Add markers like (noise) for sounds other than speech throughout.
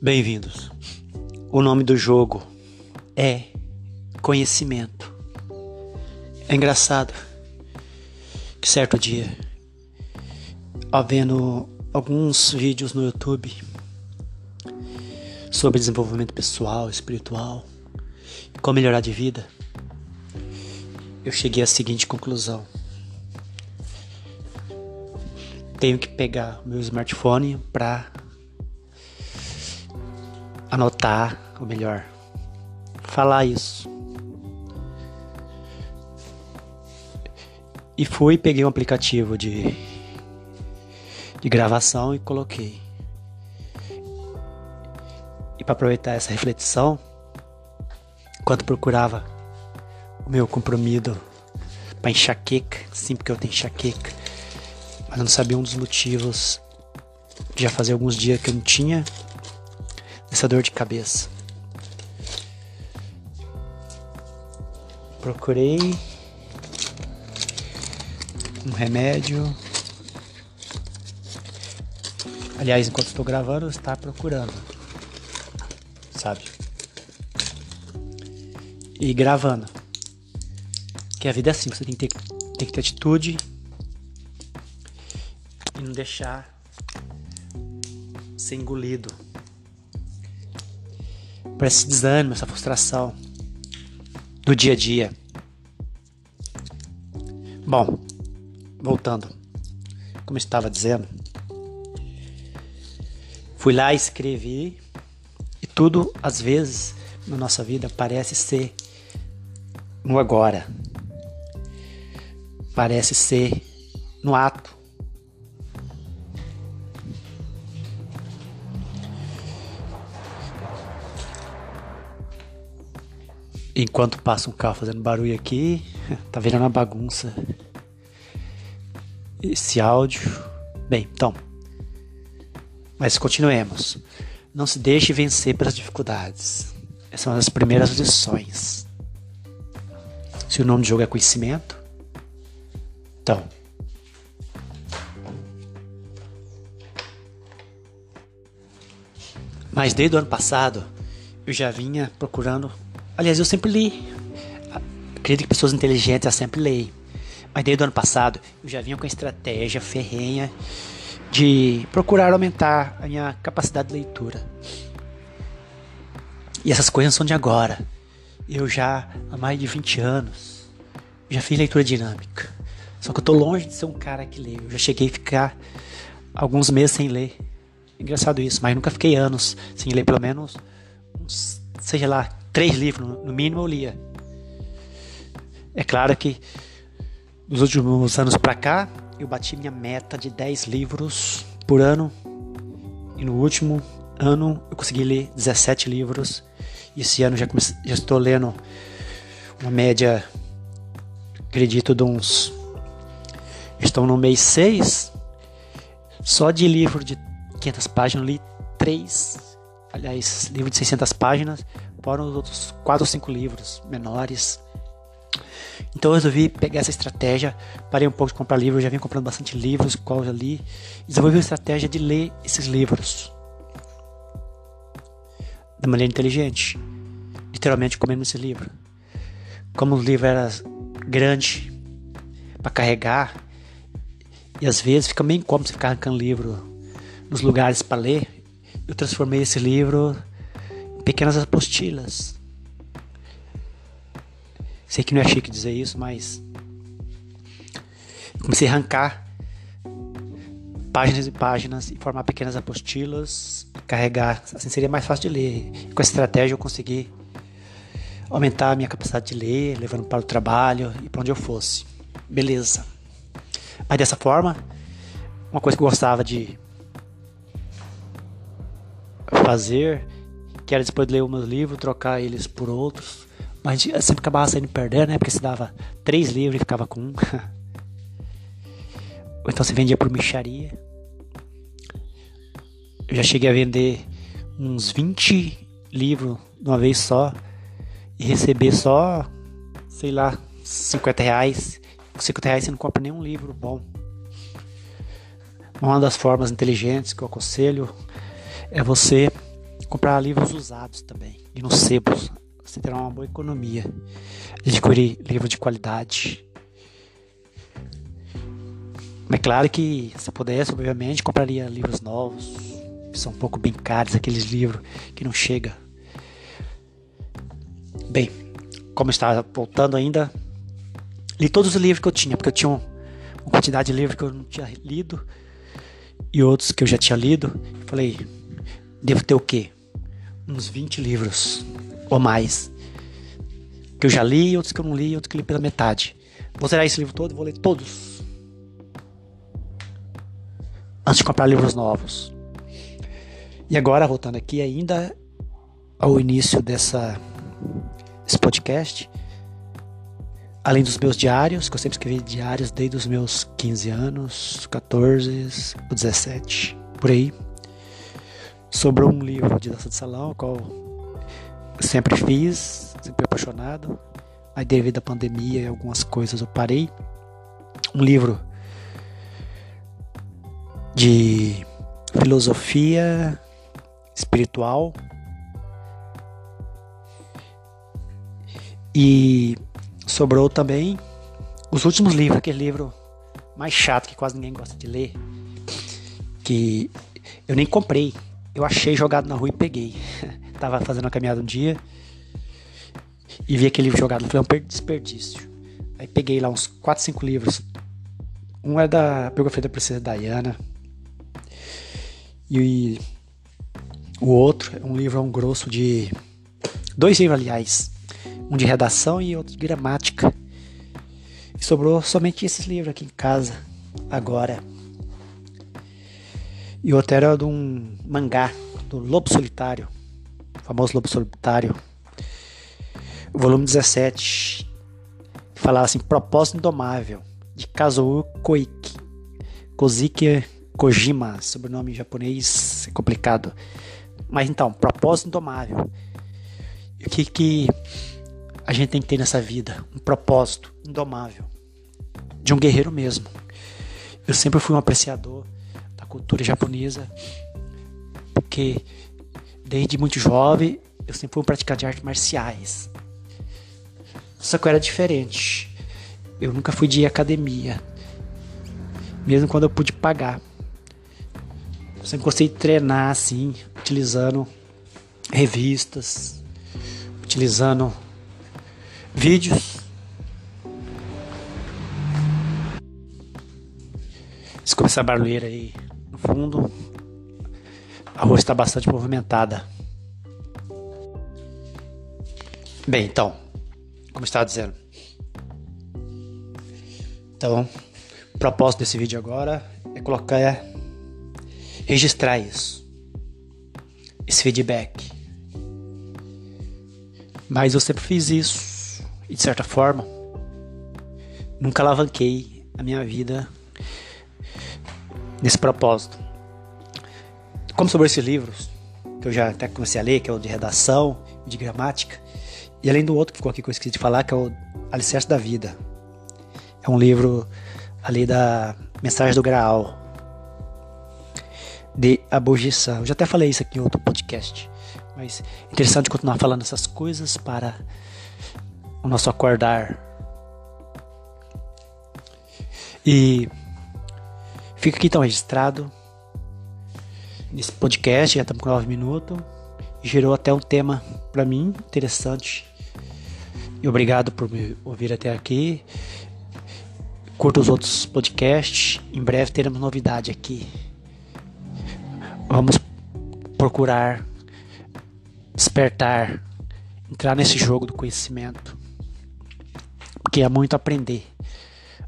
Bem-vindos. O nome do jogo é Conhecimento. É engraçado que certo dia, ao vendo alguns vídeos no YouTube sobre desenvolvimento pessoal, espiritual como melhorar de vida, eu cheguei à seguinte conclusão. Tenho que pegar meu smartphone para anotar, ou melhor, falar isso. E fui, peguei um aplicativo de, de gravação e coloquei. E para aproveitar essa reflexão, enquanto procurava o meu comprimido para enxaqueca, sim, porque eu tenho enxaqueca, mas eu não sabia um dos motivos. Já fazia alguns dias que eu não tinha essa dor de cabeça. Procurei um remédio. Aliás, enquanto estou gravando, está procurando, sabe? E gravando. Que a vida é assim, você tem que ter, tem que ter atitude e não deixar ser engolido por esse desânimo, essa frustração do dia a dia. Bom, voltando, como estava dizendo, fui lá escrevi e tudo às vezes na nossa vida parece ser no agora, parece ser no ato. Enquanto passa um carro fazendo barulho aqui, (laughs) tá virando uma bagunça. Esse áudio. Bem, então. Mas continuemos. Não se deixe vencer pelas dificuldades. Essa é uma das primeiras lições. Se o nome do jogo é conhecimento, então. Mas desde o ano passado, eu já vinha procurando Aliás, eu sempre li. Acredito que pessoas inteligentes sempre leem. Mas desde o ano passado eu já vinha com a estratégia ferrenha de procurar aumentar a minha capacidade de leitura. E essas coisas são de agora. Eu já há mais de 20 anos já fiz leitura dinâmica. Só que eu tô longe de ser um cara que lê. Eu já cheguei a ficar alguns meses sem ler. Engraçado isso, mas nunca fiquei anos sem ler pelo menos uns, seja lá, três livros, no mínimo eu lia. É claro que nos últimos anos para cá, eu bati minha meta de 10 livros por ano. E no último ano eu consegui ler 17 livros. E esse ano já, comecei, já estou lendo uma média, acredito, de uns. Estão no mês 6. Só de livro de 500 páginas, li 3. Aliás, livro de 600 páginas fora os outros quatro ou cinco livros menores. Então eu resolvi pegar essa estratégia, parei um pouco de comprar livros, já vim comprando bastante livros, qual já li, desenvolvi uma estratégia de ler esses livros da maneira inteligente, literalmente comendo esse livro. Como o livro era grande para carregar, e às vezes fica meio incômodo você ficar arrancando livro nos lugares para ler, eu transformei esse livro pequenas apostilas. Sei que não é chique dizer isso, mas comecei a arrancar páginas e páginas e formar pequenas apostilas, carregar, assim seria mais fácil de ler. Com essa estratégia eu consegui aumentar a minha capacidade de ler, levando para o trabalho e para onde eu fosse. Beleza. Mas dessa forma, uma coisa que eu gostava de fazer que era depois de ler meus livros, trocar eles por outros. Mas sempre acabava saindo perder, né? Porque se dava três livros e ficava com um. (laughs) Ou então você vendia por micharia. Eu já cheguei a vender uns 20 livros de uma vez só e receber só, sei lá, 50 reais. Com 50 reais você não compra nenhum livro bom. Uma das formas inteligentes que eu aconselho é você comprar livros usados também, e nos sebos. Você terá uma boa economia. Adquirir livro de qualidade. É claro que, se pudesse, obviamente, compraria livros novos, que são um pouco bem caros, aqueles livros que não chega. Bem, como estava voltando ainda, li todos os livros que eu tinha, porque eu tinha uma quantidade de livros que eu não tinha lido e outros que eu já tinha lido. Falei, devo ter o quê? Uns 20 livros ou mais. Que eu já li, outros que eu não li, outros que li pela metade. Vou zerar esse livro todo, vou ler todos antes de comprar livros novos. E agora, voltando aqui ainda ao início dessa, desse podcast, além dos meus diários, que eu sempre escrevi diários desde os meus 15 anos, 14, 17, por aí, sobre um livro de dança de salão, qual sempre fiz, sempre apaixonado, mas devido à pandemia e algumas coisas eu parei. Um livro de filosofia espiritual. E sobrou também os últimos livros, aquele livro mais chato que quase ninguém gosta de ler, que eu nem comprei, eu achei jogado na rua e peguei. (laughs) Tava fazendo uma caminhada um dia e vi aquele livro jogado, foi um desperdício. Aí peguei lá uns 4, 5 livros. Um é da biografia da princesa Diana, e o outro é um livro um grosso de. Dois livros, aliás. Um de redação e outro de gramática. E sobrou somente esses livros aqui em casa, agora. E o outro era de um mangá, do Lobo Solitário. O famoso Lobo Solitário. Volume 17. Falava assim: Propósito Indomável, de Kazuo Koike. Kozuki Kojima, sobrenome japonês é complicado. Mas então, propósito indomável. O que, que a gente tem que ter nessa vida? Um propósito indomável. De um guerreiro mesmo. Eu sempre fui um apreciador cultura japonesa, porque desde muito jovem eu sempre fui um praticante de artes marciais. Só que eu era diferente. Eu nunca fui de academia, mesmo quando eu pude pagar. Eu sempre gostei de treinar assim, utilizando revistas, utilizando vídeos. Se começar a barulheira aí no fundo, a rua está bastante movimentada. Bem, então, como estava dizendo. Então, o propósito desse vídeo agora é colocar registrar isso, esse feedback. Mas eu sempre fiz isso e de certa forma nunca alavanquei a minha vida nesse propósito. Como sobre esses livros que eu já até comecei a ler, que é o de redação e de gramática, e além do outro que ficou aqui que eu esqueci de falar, que é o Alicerce da Vida. É um livro ali da Mensagem do Graal, de abogição. Eu já até falei isso aqui em outro podcast, mas é interessante continuar falando essas coisas para o nosso acordar. E fica aqui então registrado nesse podcast, já estamos com 9 minutos. Gerou até um tema para mim interessante. E obrigado por me ouvir até aqui. Curta os outros podcasts. Em breve teremos novidade aqui. Vamos procurar despertar, entrar nesse jogo do conhecimento, porque é muito aprender.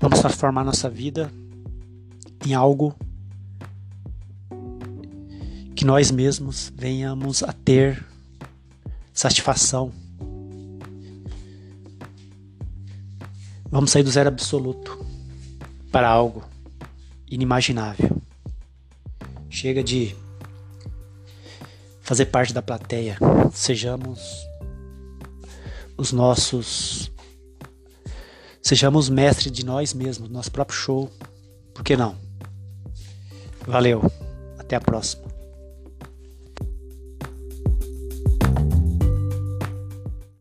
Vamos transformar nossa vida em algo que nós mesmos venhamos a ter satisfação. Vamos sair do zero absoluto para algo inimaginável. Chega de fazer parte da plateia. Sejamos os nossos. Sejamos mestres de nós mesmos, nosso próprio show. Por que não? Valeu. Até a próxima.